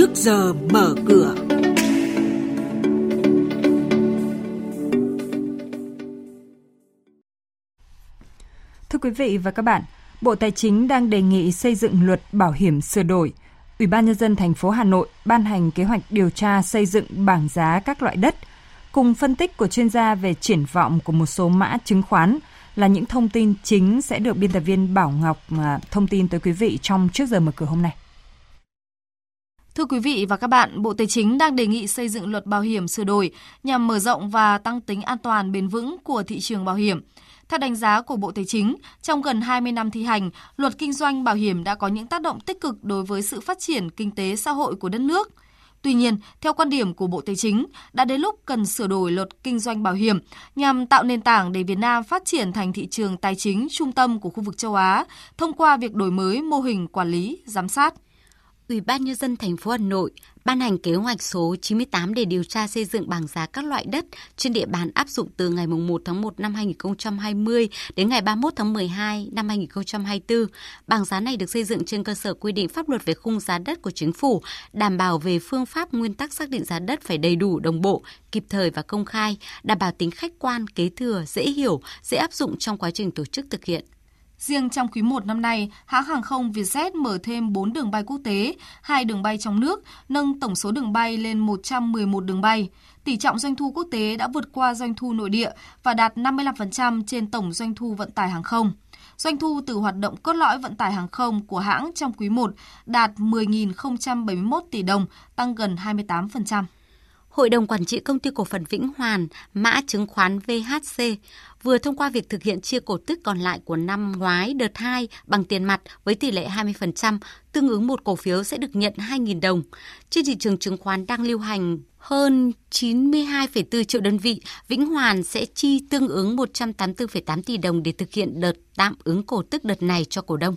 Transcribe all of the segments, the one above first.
trước giờ mở cửa. Thưa quý vị và các bạn, Bộ Tài chính đang đề nghị xây dựng luật bảo hiểm sửa đổi. Ủy ban nhân dân thành phố Hà Nội ban hành kế hoạch điều tra xây dựng bảng giá các loại đất cùng phân tích của chuyên gia về triển vọng của một số mã chứng khoán là những thông tin chính sẽ được biên tập viên Bảo Ngọc à, thông tin tới quý vị trong trước giờ mở cửa hôm nay. Thưa quý vị và các bạn, Bộ Tài chính đang đề nghị xây dựng luật bảo hiểm sửa đổi nhằm mở rộng và tăng tính an toàn bền vững của thị trường bảo hiểm. Theo đánh giá của Bộ Tài chính, trong gần 20 năm thi hành, luật kinh doanh bảo hiểm đã có những tác động tích cực đối với sự phát triển kinh tế xã hội của đất nước. Tuy nhiên, theo quan điểm của Bộ Tài chính, đã đến lúc cần sửa đổi luật kinh doanh bảo hiểm nhằm tạo nền tảng để Việt Nam phát triển thành thị trường tài chính trung tâm của khu vực châu Á thông qua việc đổi mới mô hình quản lý, giám sát. Ủy ban nhân dân thành phố Hà Nội ban hành kế hoạch số 98 để điều tra xây dựng bảng giá các loại đất trên địa bàn áp dụng từ ngày 1 tháng 1 năm 2020 đến ngày 31 tháng 12 năm 2024. Bảng giá này được xây dựng trên cơ sở quy định pháp luật về khung giá đất của chính phủ, đảm bảo về phương pháp nguyên tắc xác định giá đất phải đầy đủ, đồng bộ, kịp thời và công khai, đảm bảo tính khách quan, kế thừa, dễ hiểu, dễ áp dụng trong quá trình tổ chức thực hiện. Riêng trong quý 1 năm nay, hãng hàng không Vietjet mở thêm 4 đường bay quốc tế, 2 đường bay trong nước, nâng tổng số đường bay lên 111 đường bay. Tỷ trọng doanh thu quốc tế đã vượt qua doanh thu nội địa và đạt 55% trên tổng doanh thu vận tải hàng không. Doanh thu từ hoạt động cốt lõi vận tải hàng không của hãng trong quý 1 đạt 10.071 tỷ đồng, tăng gần 28%. Hội đồng Quản trị Công ty Cổ phần Vĩnh Hoàn, mã chứng khoán VHC, vừa thông qua việc thực hiện chia cổ tức còn lại của năm ngoái đợt 2 bằng tiền mặt với tỷ lệ 20%, tương ứng một cổ phiếu sẽ được nhận 2.000 đồng. Trên thị trường chứng khoán đang lưu hành hơn 92,4 triệu đơn vị, Vĩnh Hoàn sẽ chi tương ứng 184,8 tỷ đồng để thực hiện đợt tạm ứng cổ tức đợt này cho cổ đông.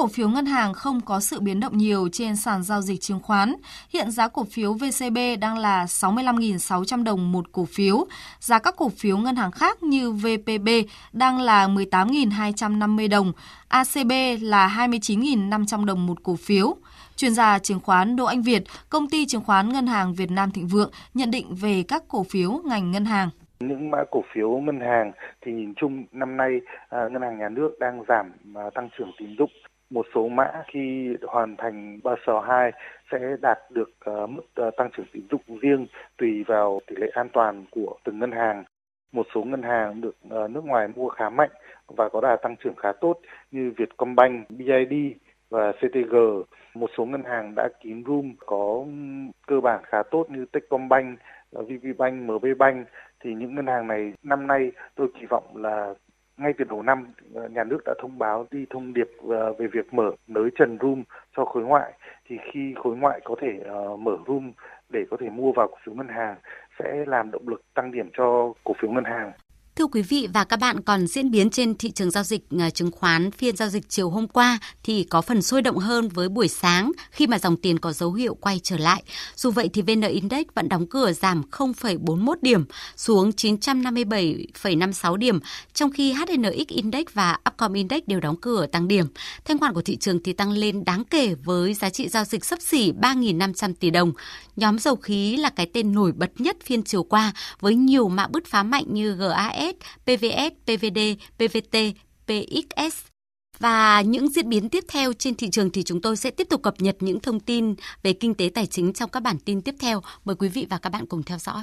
Cổ phiếu ngân hàng không có sự biến động nhiều trên sàn giao dịch chứng khoán. Hiện giá cổ phiếu VCB đang là 65.600 đồng một cổ phiếu. Giá các cổ phiếu ngân hàng khác như VPB đang là 18.250 đồng, ACB là 29.500 đồng một cổ phiếu. Chuyên gia chứng khoán Đỗ Anh Việt, công ty chứng khoán Ngân hàng Việt Nam Thịnh Vượng nhận định về các cổ phiếu ngành ngân hàng. Những mã cổ phiếu ngân hàng thì nhìn chung năm nay à, ngân hàng nhà nước đang giảm à, tăng trưởng tín dụng một số mã khi hoàn thành Basel 2 sẽ đạt được uh, mức uh, tăng trưởng tín dụng riêng tùy vào tỷ lệ an toàn của từng ngân hàng. Một số ngân hàng được uh, nước ngoài mua khá mạnh và có đà tăng trưởng khá tốt như Vietcombank, BID và CTG. Một số ngân hàng đã kín room có cơ bản khá tốt như Techcombank, VPBank, MBBank thì những ngân hàng này năm nay tôi kỳ vọng là ngay từ đầu năm ờ, nhà nước đã thông báo đi thông điệp ờ, về việc mở nới trần room cho khối ngoại thì khi khối ngoại có thể ờ, mở room để có thể mua vào cổ phiếu ngân hàng, sẽ làm động lực tăng điểm cho cổ phiếu ngân hàng. Thưa quý vị và các bạn, còn diễn biến trên thị trường giao dịch à, chứng khoán phiên giao dịch chiều hôm qua thì có phần sôi động hơn với buổi sáng khi mà dòng tiền có dấu hiệu quay trở lại. Dù vậy thì VN Index vẫn đóng cửa giảm 0,41 điểm xuống 957,56 điểm, trong khi HNX Index và Upcom Index đều đóng cửa tăng điểm. Thanh khoản của thị trường thì tăng lên đáng kể với giá trị giao dịch sấp xỉ 3.500 tỷ đồng. Nhóm dầu khí là cái tên nổi bật nhất phiên chiều qua với nhiều mã bứt phá mạnh như GAS PVS, PVD, PVT, PXS. Và những diễn biến tiếp theo trên thị trường thì chúng tôi sẽ tiếp tục cập nhật những thông tin về kinh tế tài chính trong các bản tin tiếp theo. Mời quý vị và các bạn cùng theo dõi.